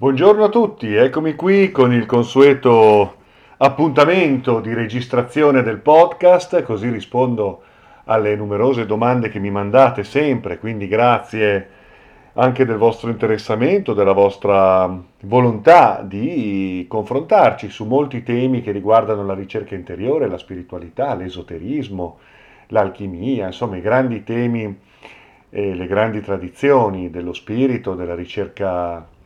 Buongiorno a tutti, eccomi qui con il consueto appuntamento di registrazione del podcast, così rispondo alle numerose domande che mi mandate sempre, quindi grazie anche del vostro interessamento, della vostra volontà di confrontarci su molti temi che riguardano la ricerca interiore, la spiritualità, l'esoterismo, l'alchimia, insomma i grandi temi e le grandi tradizioni dello spirito, della ricerca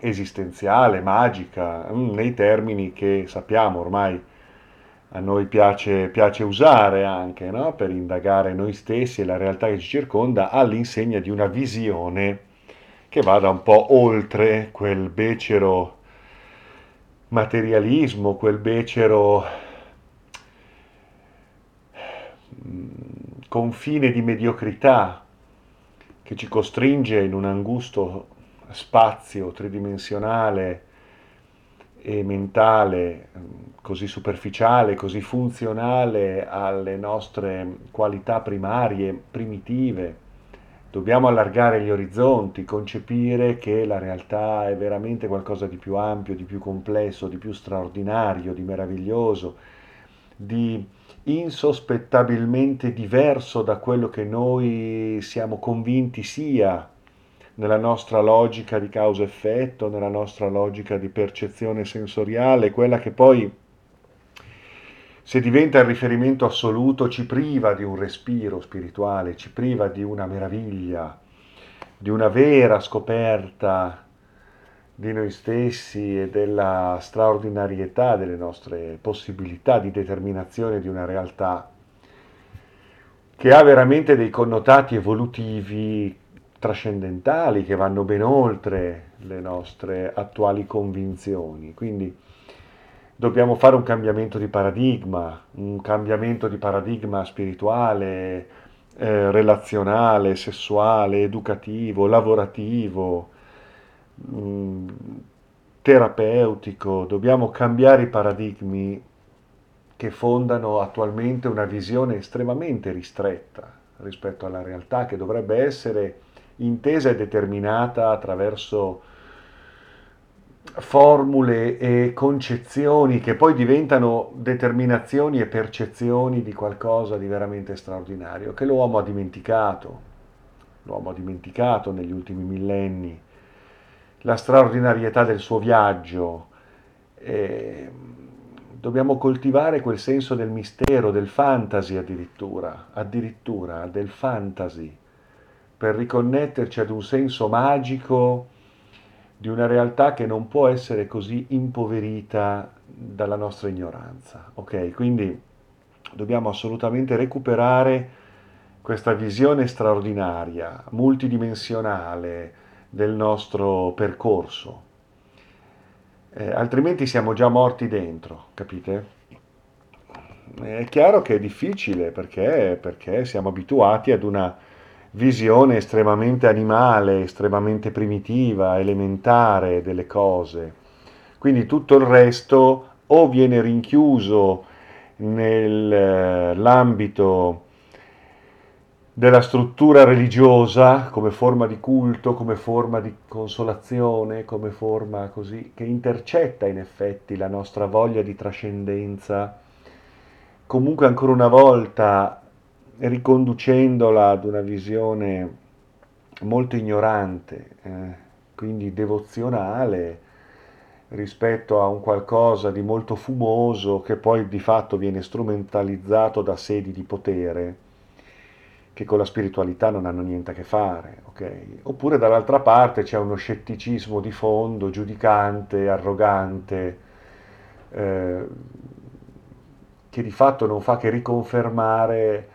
esistenziale, magica, mm, nei termini che sappiamo ormai a noi piace, piace usare anche no? per indagare noi stessi e la realtà che ci circonda all'insegna di una visione che vada un po' oltre quel becero materialismo, quel becero mm, confine di mediocrità che ci costringe in un angusto spazio tridimensionale e mentale così superficiale, così funzionale alle nostre qualità primarie, primitive. Dobbiamo allargare gli orizzonti, concepire che la realtà è veramente qualcosa di più ampio, di più complesso, di più straordinario, di meraviglioso, di insospettabilmente diverso da quello che noi siamo convinti sia nella nostra logica di causa-effetto, nella nostra logica di percezione sensoriale, quella che poi, se diventa il riferimento assoluto, ci priva di un respiro spirituale, ci priva di una meraviglia, di una vera scoperta di noi stessi e della straordinarietà delle nostre possibilità di determinazione di una realtà che ha veramente dei connotati evolutivi trascendentali che vanno ben oltre le nostre attuali convinzioni. Quindi dobbiamo fare un cambiamento di paradigma, un cambiamento di paradigma spirituale, eh, relazionale, sessuale, educativo, lavorativo, mh, mm, terapeutico. Dobbiamo cambiare i paradigmi che fondano attualmente una visione estremamente ristretta rispetto alla realtà che dovrebbe essere intesa e determinata attraverso formule e concezioni che poi diventano determinazioni e percezioni di qualcosa di veramente straordinario, che l'uomo ha dimenticato, l'uomo ha dimenticato negli ultimi millenni, la straordinarietà del suo viaggio. E dobbiamo coltivare quel senso del mistero, del fantasy addirittura, addirittura del fantasy per riconnetterci ad un senso magico di una realtà che non può essere così impoverita dalla nostra ignoranza. Ok, quindi dobbiamo assolutamente recuperare questa visione straordinaria, multidimensionale del nostro percorso. Eh, altrimenti siamo già morti dentro, capite? È chiaro che è difficile perché, perché siamo abituati ad una visione estremamente animale, estremamente primitiva, elementare delle cose. Quindi tutto il resto o viene rinchiuso nell'ambito della struttura religiosa come forma di culto, come forma di consolazione, come forma così che intercetta in effetti la nostra voglia di trascendenza. Comunque ancora una volta riconducendola ad una visione molto ignorante, eh, quindi devozionale, rispetto a un qualcosa di molto fumoso che poi di fatto viene strumentalizzato da sedi di potere che con la spiritualità non hanno niente a che fare, okay? Oppure dall'altra parte c'è uno scetticismo di fondo, giudicante, arrogante, eh, che di fatto non fa che riconfermare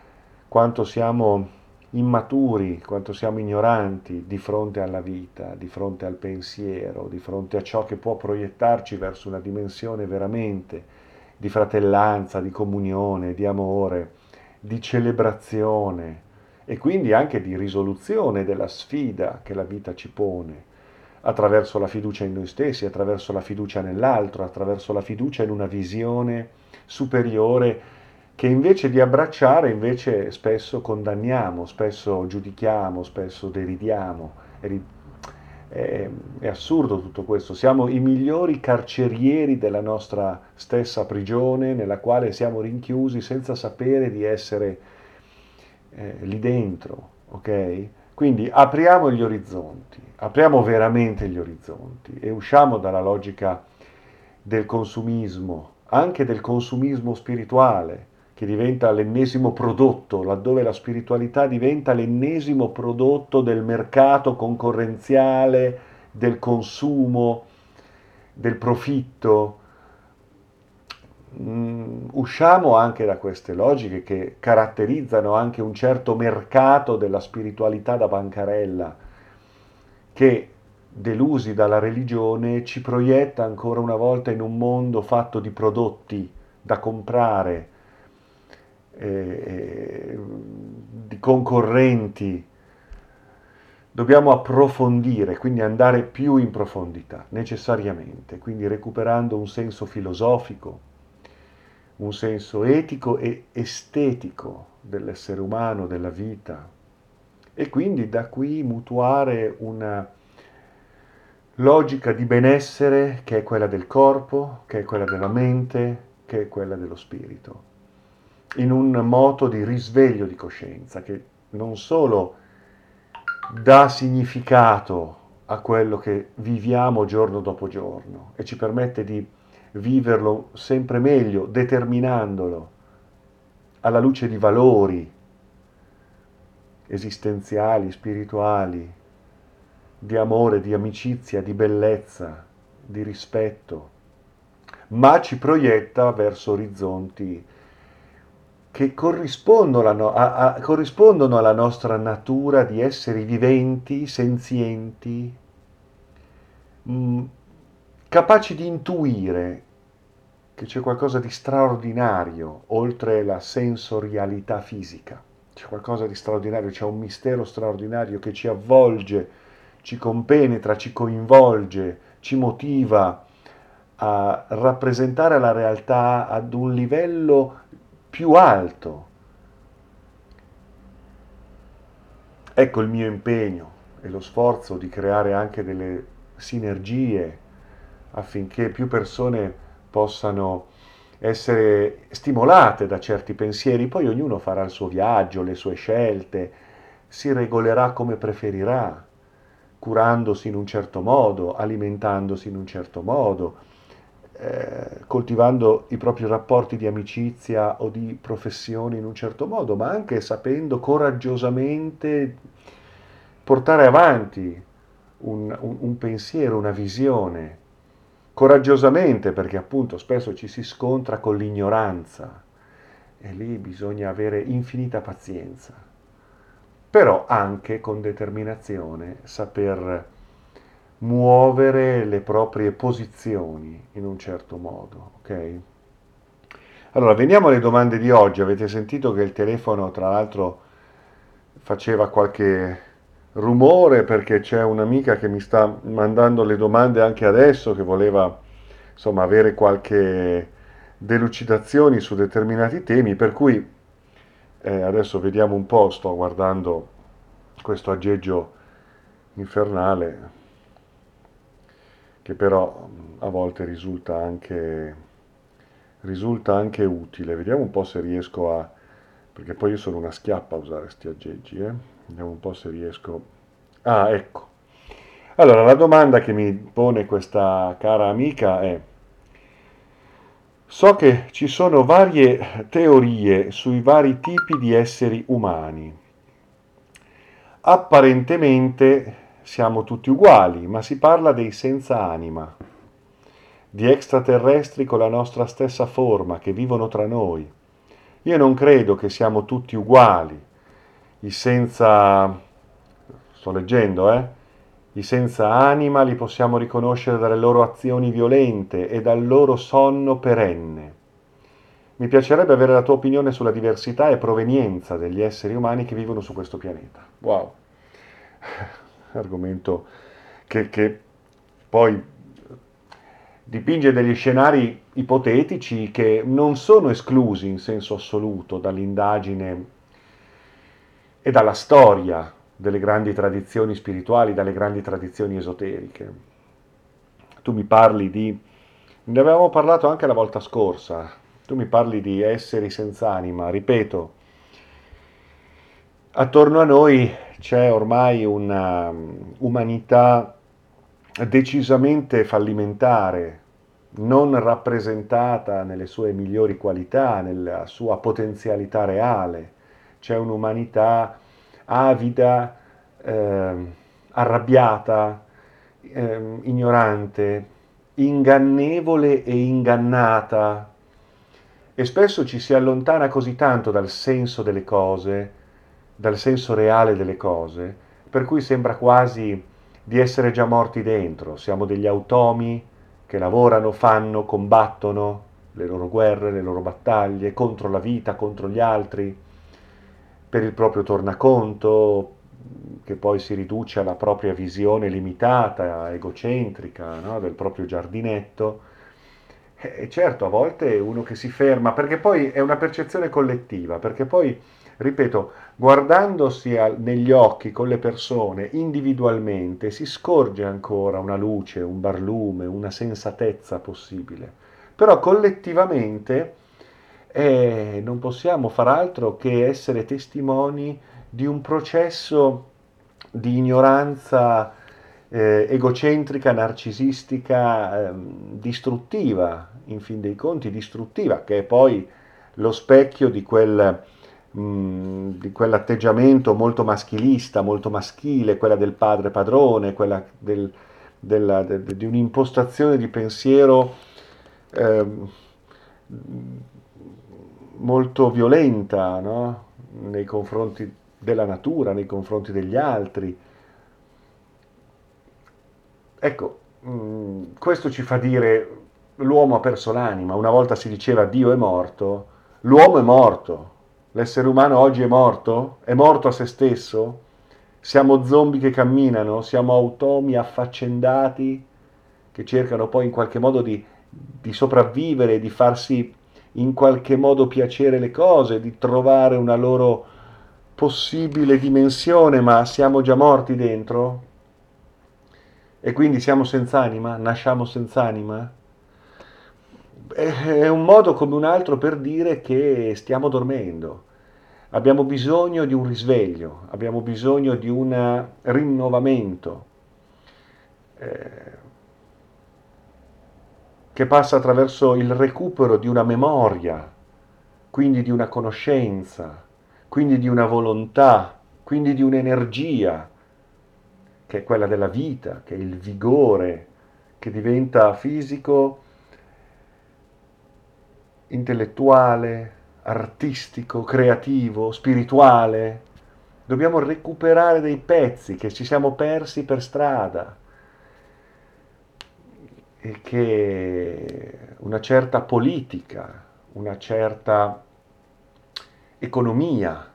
quanto siamo immaturi, quanto siamo ignoranti di fronte alla vita, di fronte al pensiero, di fronte a ciò che può proiettarci verso una dimensione veramente di fratellanza, di comunione, di amore, di celebrazione e quindi anche di risoluzione della sfida che la vita ci pone attraverso la fiducia in noi stessi, attraverso la fiducia nell'altro, attraverso la fiducia in una visione superiore che invece di abbracciare, invece spesso condanniamo, spesso giudichiamo, spesso deridiamo. È, è, assurdo tutto questo, siamo i migliori carcerieri della nostra stessa prigione nella quale siamo rinchiusi senza sapere di essere eh, lì dentro, ok? Quindi apriamo gli orizzonti, apriamo veramente gli orizzonti e usciamo dalla logica del consumismo, anche del consumismo spirituale, che diventa l'ennesimo prodotto, laddove la spiritualità diventa l'ennesimo prodotto del mercato concorrenziale, del consumo, del profitto. Mm, usciamo anche da queste logiche che caratterizzano anche un certo mercato della spiritualità da bancarella, che delusi dalla religione ci proietta ancora una volta in un mondo fatto di prodotti da comprare, eh, di concorrenti. Dobbiamo approfondire, quindi andare più in profondità, necessariamente, quindi recuperando un senso filosofico, un senso etico e estetico dell'essere umano, della vita, e quindi da qui mutuare una logica di benessere che è quella del corpo, che è quella della mente, che è quella dello spirito, in un moto di risveglio di coscienza che non solo dà significato a quello che viviamo giorno dopo giorno e ci permette di viverlo sempre meglio, determinandolo alla luce di valori esistenziali, spirituali, di amore, di amicizia, di bellezza, di rispetto, ma ci proietta verso orizzonti che corrispondono, a, a, corrispondono alla nostra natura di esseri viventi, senzienti, mh, mm, capaci di intuire che c'è qualcosa di straordinario oltre la sensorialità fisica. C'è qualcosa di straordinario, c'è un mistero straordinario che ci avvolge ci compenetra, ci coinvolge, ci motiva a rappresentare la realtà ad un livello più alto. Ecco il mio impegno e lo sforzo di creare anche delle sinergie affinché più persone possano essere stimolate da certi pensieri, poi ognuno farà il suo viaggio, le sue scelte, si regolerà come preferirà curandosi in un certo modo, alimentandosi in un certo modo, eh, coltivando i propri rapporti di amicizia o di professione in un certo modo, ma anche sapendo coraggiosamente portare avanti un, un, un pensiero, una visione, coraggiosamente perché appunto spesso ci si scontra con l'ignoranza e lì bisogna avere infinita pazienza però anche con determinazione saper muovere le proprie posizioni in un certo modo, ok? Allora, veniamo alle domande di oggi. Avete sentito che il telefono, tra l'altro, faceva qualche rumore perché c'è un'amica che mi sta mandando le domande anche adesso, che voleva, insomma, avere qualche delucidazioni su determinati temi, per cui eh, adesso vediamo un po', sto guardando questo aggeggio infernale che però a volte risulta anche, risulta anche utile. Vediamo un po' se riesco a... perché poi io sono una schiappa a usare questi aggeggi, eh? Vediamo un po' se riesco... Ah, ecco. Allora, la domanda che mi pone questa cara amica è So che ci sono varie teorie sui vari tipi di esseri umani. Apparentemente siamo tutti uguali, ma si parla dei senza anima, di extraterrestri con la nostra stessa forma che vivono tra noi. Io non credo che siamo tutti uguali, i senza... sto leggendo, eh? I senza anima li possiamo riconoscere dalle loro azioni violente e dal loro sonno perenne. Mi piacerebbe avere la tua opinione sulla diversità e provenienza degli esseri umani che vivono su questo pianeta. Wow, argomento che, che poi dipinge degli scenari ipotetici che non sono esclusi in senso assoluto dall'indagine e dalla storia delle grandi tradizioni spirituali, dalle grandi tradizioni esoteriche. Tu mi parli di... Ne avevamo parlato anche la volta scorsa, tu mi parli di esseri senza anima, ripeto, attorno a noi c'è ormai una umanità decisamente fallimentare, non rappresentata nelle sue migliori qualità, nella sua potenzialità reale. C'è un'umanità avida, eh, arrabbiata, eh, ignorante, ingannevole e ingannata. E spesso ci si allontana così tanto dal senso delle cose, dal senso reale delle cose, per cui sembra quasi di essere già morti dentro. Siamo degli automi che lavorano, fanno, combattono le loro guerre, le loro battaglie contro la vita, contro gli altri, per il proprio tornaconto, che poi si riduce alla propria visione limitata, egocentrica no? del proprio giardinetto. E certo, a volte uno che si ferma, perché poi è una percezione collettiva, perché poi, ripeto, guardandosi negli occhi con le persone individualmente, si scorge ancora una luce, un barlume, una sensatezza possibile. Però collettivamente e non possiamo far altro che essere testimoni di un processo di ignoranza eh, egocentrica, narcisistica, eh, distruttiva, in fin dei conti distruttiva, che è poi lo specchio di, quel, di quell'atteggiamento molto maschilista, molto maschile, quella del padre padrone, quella del, della, de, di un'impostazione di pensiero eh, molto violenta no? nei confronti della natura, nei confronti degli altri. Ecco, mh, questo ci fa dire l'uomo ha perso l'anima. Una volta si diceva Dio è morto, l'uomo è morto, l'essere umano oggi è morto, è morto a se stesso, siamo zombie che camminano, siamo automi affaccendati che cercano poi in qualche modo di, di sopravvivere, di farsi in qualche modo piacere le cose, di trovare una loro possibile dimensione, ma siamo già morti dentro? E quindi siamo senza anima? Nasciamo senza anima? È un modo come un altro per dire che stiamo dormendo. Abbiamo bisogno di un risveglio, abbiamo bisogno di un rinnovamento. Eh, che passa attraverso il recupero di una memoria, quindi di una conoscenza, quindi di una volontà, quindi di un'energia, che è quella della vita, che è il vigore, che diventa fisico, intellettuale, artistico, creativo, spirituale. Dobbiamo recuperare dei pezzi che ci siamo persi per strada e che una certa politica, una certa economia,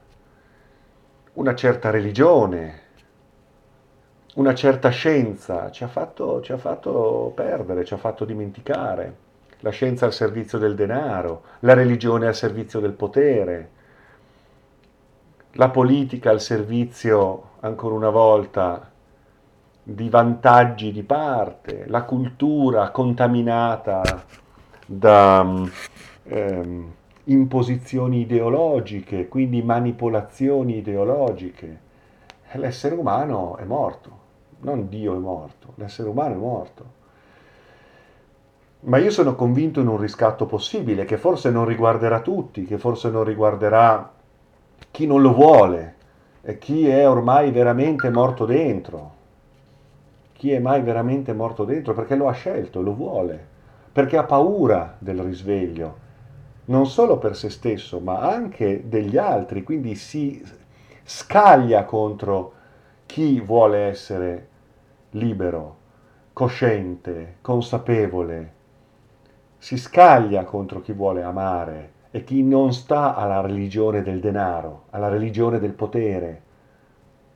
una certa religione, una certa scienza ci ha, fatto, ci ha fatto perdere, ci ha fatto dimenticare. La scienza al servizio del denaro, la religione al servizio del potere, la politica al servizio, ancora una volta, di vantaggi di parte, la cultura contaminata da ehm, imposizioni ideologiche, quindi manipolazioni ideologiche. L'essere umano è morto, non Dio è morto, l'essere umano è morto. Ma io sono convinto in un riscatto possibile, che forse non riguarderà tutti, che forse non riguarderà chi non lo vuole chi è ormai veramente morto dentro. Chi è mai veramente morto dentro perché lo ha scelto, lo vuole, perché ha paura del risveglio, non solo per se stesso, ma anche degli altri, quindi si scaglia contro chi vuole essere libero, cosciente, consapevole, si scaglia contro chi vuole amare e chi non sta alla religione del denaro, alla religione del potere,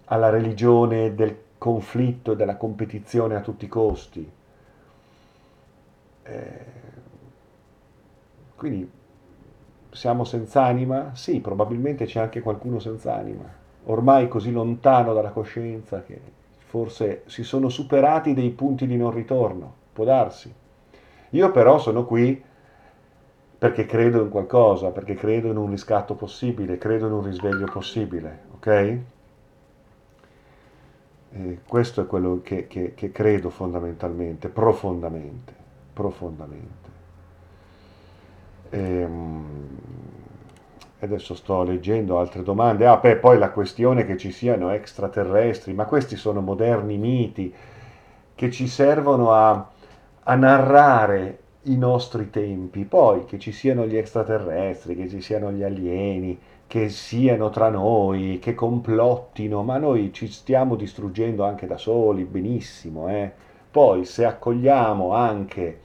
alla religione del conflitto e della competizione a tutti i costi. Eh, quindi siamo senza anima? Sì, probabilmente c'è anche qualcuno senza anima. ormai così lontano dalla coscienza che forse si sono superati dei punti di non ritorno, può darsi. Io però sono qui perché credo in qualcosa, perché credo in un riscatto possibile, credo in un risveglio possibile, ok? E questo è quello che, che, che credo fondamentalmente, profondamente, profondamente. E, ehm, adesso sto leggendo altre domande. Ah, beh, poi la questione che ci siano extraterrestri, ma questi sono moderni miti che ci servono a, a narrare i nostri tempi. Poi che ci siano gli extraterrestri, che ci siano gli alieni, che siano tra noi, che complottino, ma noi ci stiamo distruggendo anche da soli, benissimo. Eh? Poi se accogliamo anche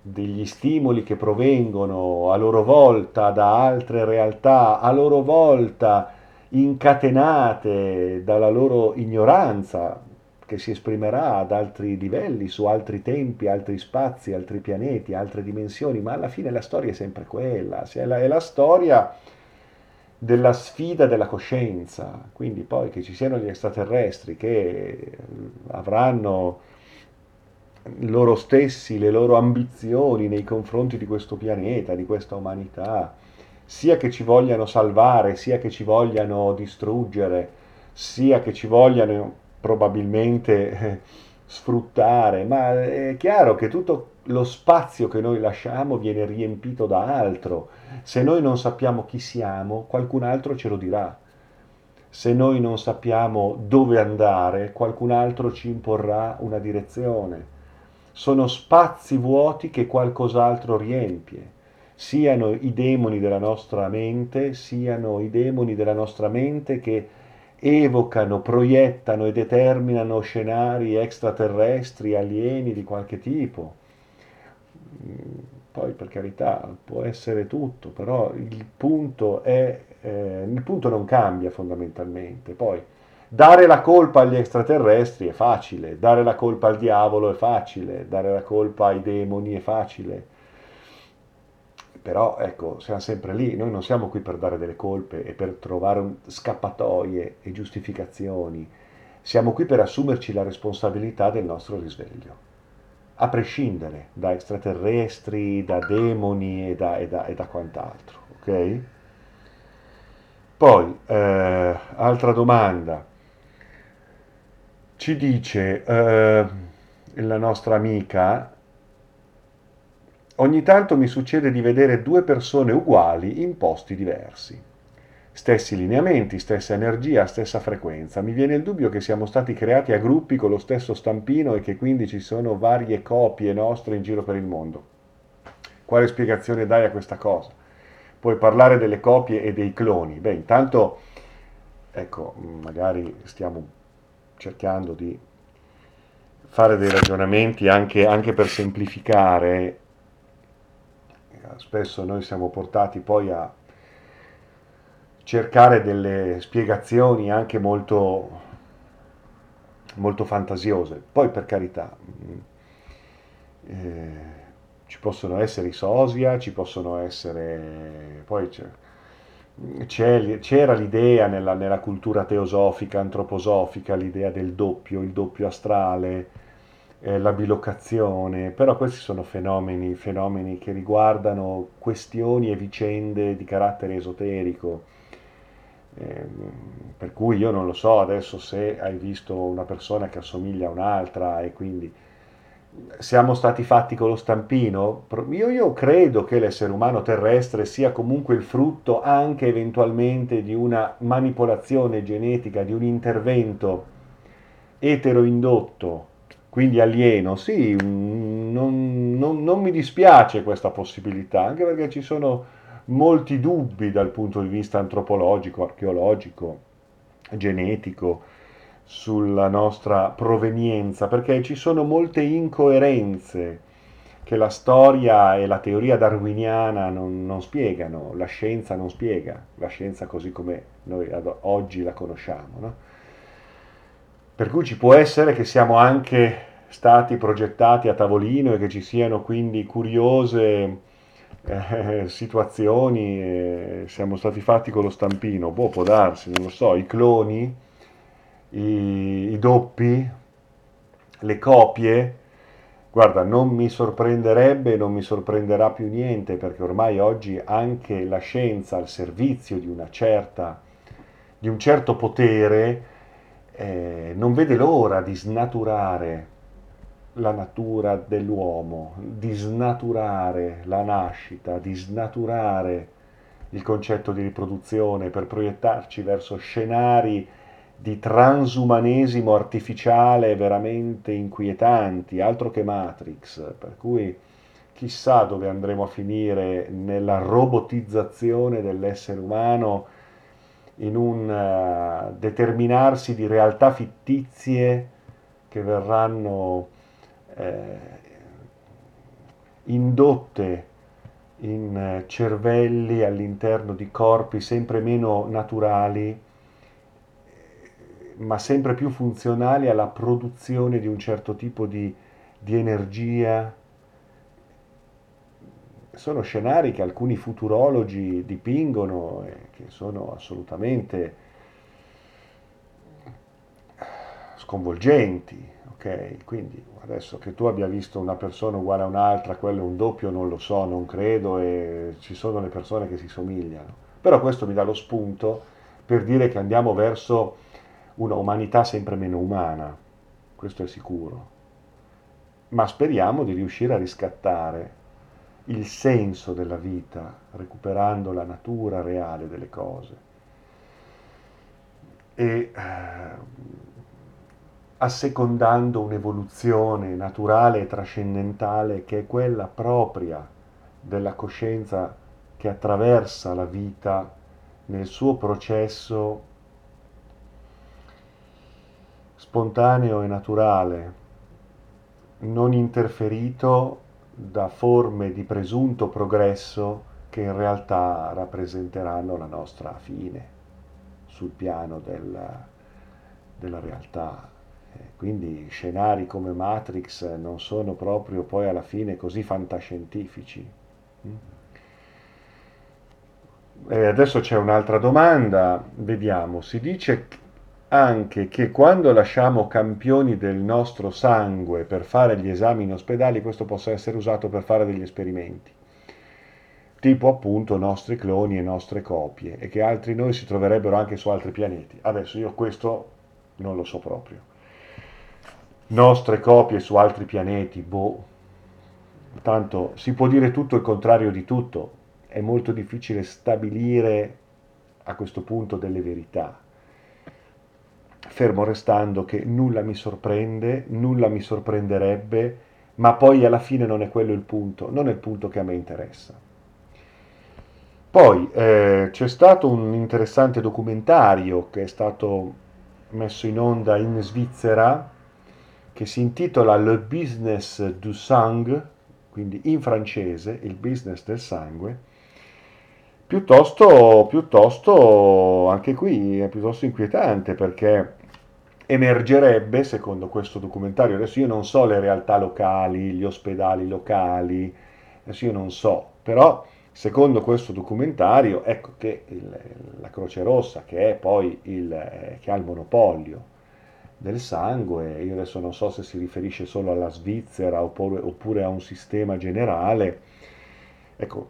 degli stimoli che provengono a loro volta da altre realtà, a loro volta incatenate dalla loro ignoranza, che si esprimerà ad altri livelli, su altri tempi, altri spazi, altri pianeti, altre dimensioni, ma alla fine la storia è sempre quella, è la, è la storia della sfida della coscienza, quindi poi che ci siano gli extraterrestri che avranno loro stessi, le loro ambizioni nei confronti di questo pianeta, di questa umanità, sia che ci vogliano salvare, sia che ci vogliano distruggere, sia che ci vogliano probabilmente eh, sfruttare, ma è chiaro che tutto lo spazio che noi lasciamo viene riempito da altro. Se noi non sappiamo chi siamo, qualcun altro ce lo dirà. Se noi non sappiamo dove andare, qualcun altro ci imporrà una direzione sono spazi vuoti che qualcos'altro riempie, siano i demoni della nostra mente, siano i demoni della nostra mente che evocano, proiettano e determinano scenari extraterrestri, alieni di qualche tipo. Poi per carità può essere tutto, però il punto, è, eh, il punto non cambia fondamentalmente. Poi Dare la colpa agli extraterrestri è facile, dare la colpa al diavolo è facile, dare la colpa ai demoni è facile. Però ecco, siamo sempre lì, noi non siamo qui per dare delle colpe e per trovare scappatoie e giustificazioni, siamo qui per assumerci la responsabilità del nostro risveglio, a prescindere da extraterrestri, da demoni e da, e da, e da quant'altro. Ok? Poi, eh, altra domanda ci dice eh, la nostra amica, ogni tanto mi succede di vedere due persone uguali in posti diversi. Stessi lineamenti, stessa energia, stessa frequenza. Mi viene il dubbio che siamo stati creati a gruppi con lo stesso stampino e che quindi ci sono varie copie nostre in giro per il mondo. Quale spiegazione dai a questa cosa? Puoi parlare delle copie e dei cloni. Beh, intanto, ecco, magari stiamo cercando di fare dei ragionamenti anche, anche per semplificare. Spesso noi siamo portati poi a cercare delle spiegazioni anche molto, molto fantasiose. Poi per carità, mm, eh, ci possono essere i sosia, ci possono essere... Poi c'era l'idea nella, nella, cultura teosofica, antroposofica, l'idea del doppio, il doppio astrale, eh, la bilocazione, però questi sono fenomeni, fenomeni che riguardano questioni e vicende di carattere esoterico. Eh, per cui io non lo so adesso se hai visto una persona che assomiglia a un'altra e quindi siamo stati fatti con lo stampino? Io, io, credo che l'essere umano terrestre sia comunque il frutto anche eventualmente di una manipolazione genetica, di un intervento eteroindotto, quindi alieno. Sì, non, non, non mi dispiace questa possibilità, anche perché ci sono molti dubbi dal punto di vista antropologico, archeologico, genetico sulla nostra provenienza, perché ci sono molte incoerenze che la storia e la teoria darwiniana non, non spiegano, la scienza non spiega, la scienza così come noi ad oggi la conosciamo. No? Per cui ci può essere che siamo anche stati progettati a tavolino e che ci siano quindi curiose eh, situazioni eh, siamo stati fatti con lo stampino, boh, può darsi, non lo so, i cloni, i, i doppi, le copie, guarda, non mi sorprenderebbe, non mi sorprenderà più niente, perché ormai oggi anche la scienza al servizio di una certa, di un certo potere, eh, non vede l'ora di snaturare la natura dell'uomo, di snaturare la nascita, di snaturare il concetto di riproduzione per proiettarci verso scenari di transumanesimo artificiale veramente inquietanti, altro che Matrix, per cui chissà dove andremo a finire nella robotizzazione dell'essere umano in un uh, determinarsi di realtà fittizie che verranno eh, indotte in eh, cervelli all'interno di corpi sempre meno naturali, ma sempre più funzionali alla produzione di un certo tipo di, di energia. Sono scenari che alcuni futurologi dipingono e che sono assolutamente sconvolgenti, ok? Quindi adesso che tu abbia visto una persona uguale a un'altra, quello è un doppio, non lo so, non credo e ci sono le persone che si somigliano. Però questo mi dà lo spunto per dire che andiamo verso una umanità sempre meno umana, questo è sicuro. Ma speriamo di riuscire a riscattare il senso della vita, recuperando la natura reale delle cose. E eh, assecondando un'evoluzione naturale e trascendentale che è quella propria della coscienza che attraversa la vita nel suo processo spontaneo e naturale, non interferito da forme di presunto progresso che in realtà rappresenteranno la nostra fine sul piano della, della realtà quindi scenari come Matrix non sono proprio poi alla fine così fantascientifici. Mm. E adesso c'è un'altra domanda, vediamo, si dice anche che quando lasciamo campioni del nostro sangue per fare gli esami in ospedale, questo possa essere usato per fare degli esperimenti, tipo appunto nostri cloni e nostre copie, e che altri noi si troverebbero anche su altri pianeti. Adesso io questo non lo so proprio. Nostre copie su altri pianeti, boh, tanto si può dire tutto il contrario di tutto, è molto difficile stabilire a questo punto delle verità, fermo restando che nulla mi sorprende, nulla mi sorprenderebbe, ma poi alla fine non è quello il punto, non è il punto che a me interessa. Poi eh, c'è stato un interessante documentario che è stato messo in onda in Svizzera, che si intitola Le business du sang, quindi in francese il business del sangue, piuttosto, piuttosto anche qui è piuttosto inquietante perché emergerebbe, secondo questo documentario, adesso io non so le realtà locali, gli ospedali locali, adesso io non so, però secondo questo documentario, ecco che il, la Croce Rossa, che è poi il, eh, che ha il monopolio del sangue, io adesso non so se si riferisce solo alla Svizzera oppure, oppure a un sistema generale, ecco,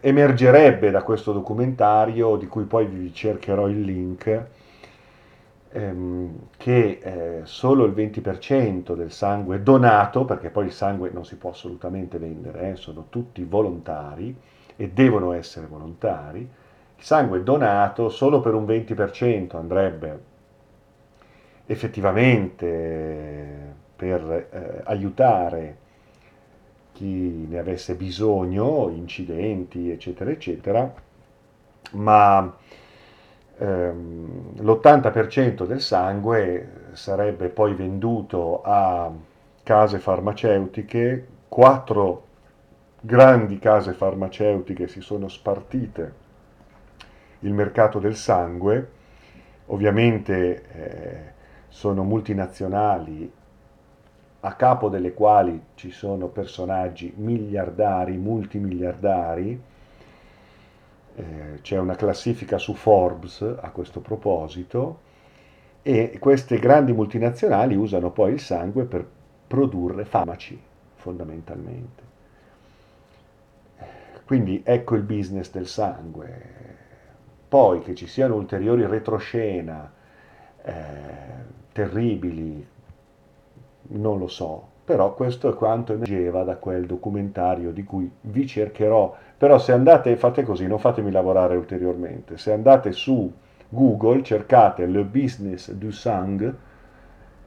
emergerebbe da questo documentario, di cui poi vi cercherò il link, ehm, che eh, solo il 20% del sangue donato, perché poi il sangue non si può assolutamente vendere, eh, sono tutti volontari e devono essere volontari, il sangue donato solo per un 20% andrebbe effettivamente per eh, aiutare chi ne avesse bisogno, incidenti, eccetera, eccetera, ma ehm, l'80% del sangue sarebbe poi venduto a case farmaceutiche, quattro grandi case farmaceutiche si sono spartite il mercato del sangue, ovviamente eh, sono multinazionali a capo delle quali ci sono personaggi miliardari, multimiliardari. Eh, c'è una classifica su Forbes a questo proposito e queste grandi multinazionali usano poi il sangue per produrre farmaci, fondamentalmente. Quindi ecco il business del sangue. Poi che ci siano ulteriori retroscena eh, terribili, non lo so, però questo è quanto emergeva da quel documentario di cui vi cercherò. Però se andate, fate così, non fatemi lavorare ulteriormente, se andate su Google, cercate Le Business du Sang,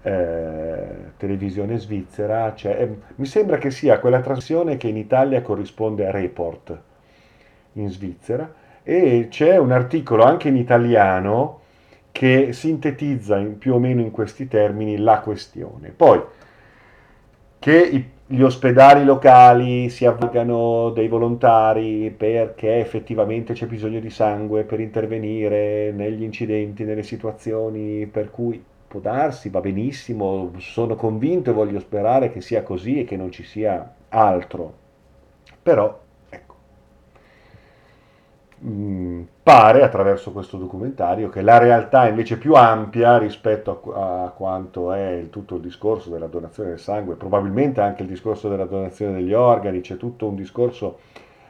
eh, televisione svizzera, cioè, eh, mi sembra che sia quella trasmissione che in Italia corrisponde a Report in Svizzera, e c'è un articolo anche in italiano che sintetizza in, più o meno in questi termini la questione. Poi, che i, gli ospedali locali si avvalgano dei volontari perché effettivamente c'è bisogno di sangue per intervenire negli incidenti, nelle situazioni per cui può darsi, va benissimo, sono convinto e voglio sperare che sia così e che non ci sia altro. Però Pare attraverso questo documentario che la realtà è invece più ampia rispetto a, a, quanto è il, tutto il discorso della donazione del sangue, probabilmente anche il discorso della donazione degli organi, c'è tutto un discorso,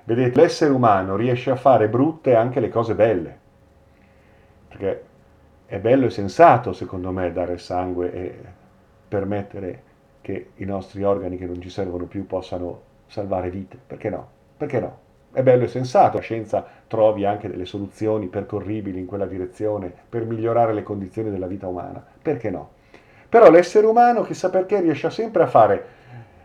vedete, l'essere umano riesce a fare brutte anche le cose belle, perché è bello e sensato secondo me dare sangue e permettere che i nostri organi che non ci servono più possano salvare vite, perché no? Perché no? È bello e sensato, la scienza trovi anche delle soluzioni percorribili in quella direzione per migliorare le condizioni della vita umana, perché no? Però l'essere umano, chissà perché, riesce sempre a fare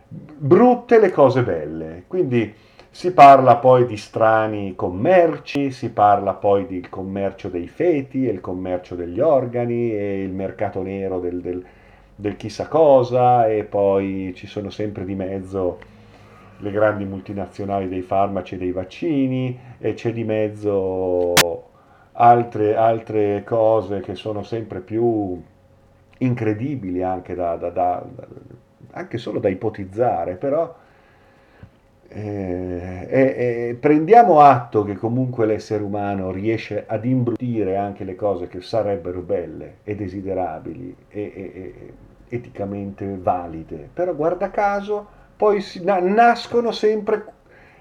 brutte le cose belle, quindi si parla poi di strani commerci, si parla poi del commercio dei feti, il commercio degli organi e il mercato nero del, del, del chissà cosa e poi ci sono sempre di mezzo le grandi multinazionali dei farmaci e dei vaccini e c'è di mezzo altre, altre cose che sono sempre più incredibili anche, da, da, da, anche solo da ipotizzare, però eh, eh, prendiamo atto che comunque l'essere umano riesce ad imbrutire anche le cose che sarebbero belle e desiderabili e, e, e eticamente valide, però guarda caso poi si, na, nascono sempre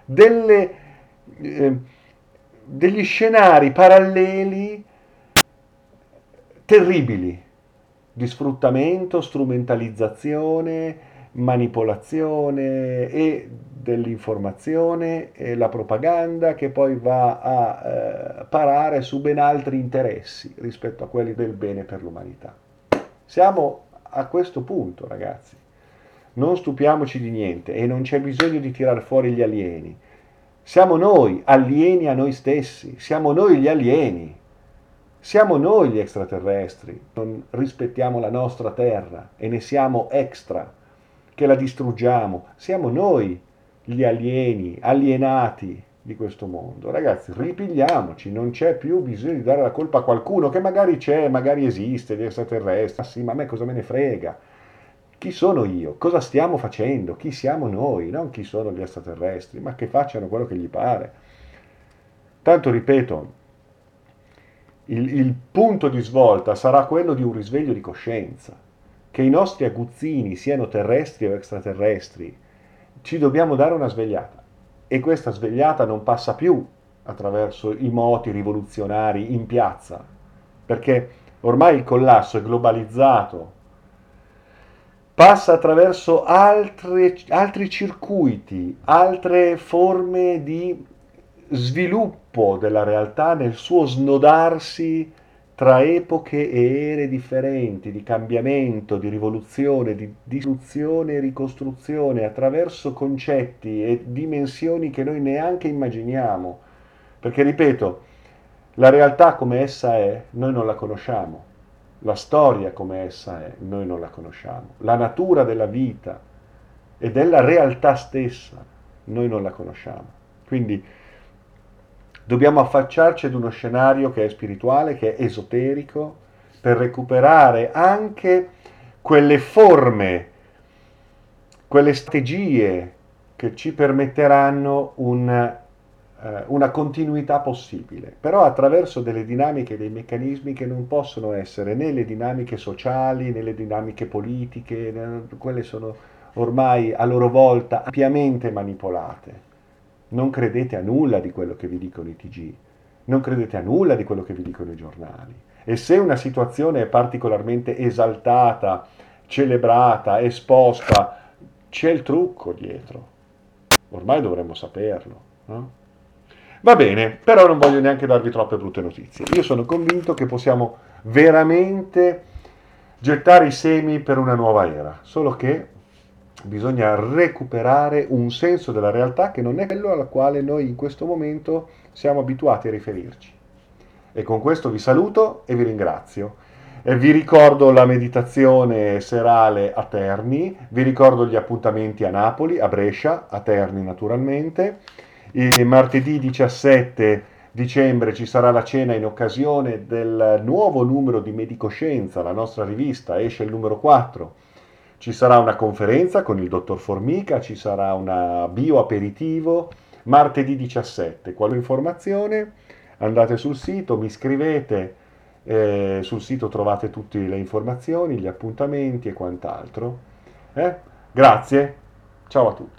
delle, eh, degli scenari paralleli terribili di sfruttamento, strumentalizzazione, manipolazione e dell'informazione e la propaganda che poi va a eh, parare su ben altri interessi rispetto a quelli del bene per l'umanità. Siamo a questo punto, ragazzi. Non stupiamoci di niente e non c'è bisogno di tirare fuori gli alieni. Siamo noi alieni a noi stessi, siamo noi gli alieni, siamo noi gli extraterrestri, non rispettiamo la nostra terra e ne siamo extra, che la distruggiamo, siamo noi gli alieni, alienati di questo mondo. Ragazzi, ripigliamoci, non c'è più bisogno di dare la colpa a qualcuno che magari c'è, magari esiste, gli extraterrestri, ah sì, ma a me cosa me ne frega? Chi sono io? Cosa stiamo facendo? Chi siamo noi? Non chi sono gli extraterrestri, ma che facciano quello che gli pare. Tanto ripeto, il, il punto di svolta sarà quello di un risveglio di coscienza. Che i nostri aguzzini siano terrestri o extraterrestri, ci dobbiamo dare una svegliata. E questa svegliata non passa più attraverso i moti rivoluzionari in piazza, perché ormai il collasso è globalizzato, passa attraverso altre, altri circuiti, altre forme di sviluppo della realtà nel suo snodarsi tra epoche e ere differenti, di cambiamento, di rivoluzione, di distruzione e ricostruzione attraverso concetti e dimensioni che noi neanche immaginiamo. Perché, ripeto, la realtà come essa è, noi non la conosciamo la storia come essa è, noi non la conosciamo. La natura della vita e della realtà stessa, noi non la conosciamo. Quindi dobbiamo affacciarci ad uno scenario che è spirituale, che è esoterico, per recuperare anche quelle forme quelle strategie che ci permetteranno un, eh, una continuità possibile, però attraverso delle dinamiche, dei meccanismi che non possono essere né le dinamiche sociali né le dinamiche politiche, quelle sono ormai a loro volta ampiamente manipolate. Non credete a nulla di quello che vi dicono i TG, non credete a nulla di quello che vi dicono i giornali. E se una situazione è particolarmente esaltata, celebrata, esposta, c'è il trucco dietro. Ormai dovremmo saperlo. No? Va bene, però non voglio neanche darvi troppe brutte notizie. Io sono convinto che possiamo veramente gettare i semi per una nuova era, solo che bisogna recuperare un senso della realtà che non è quello alla quale noi in questo momento siamo abituati a riferirci. E con questo vi saluto e vi ringrazio. E vi ricordo la meditazione serale a Terni, vi ricordo gli appuntamenti a Napoli, a Brescia, a Terni naturalmente. Il martedì 17 dicembre ci sarà la cena in occasione del nuovo numero di Medicoscienza, la nostra rivista, esce il numero 4 ci sarà una conferenza con il dottor Formica, ci sarà una bioaperitivo martedì 17. Qualunque informazione andate sul sito, mi scrivete, eh, sul sito trovate tutte le informazioni, gli appuntamenti e quant'altro. Eh? Grazie, ciao a tutti.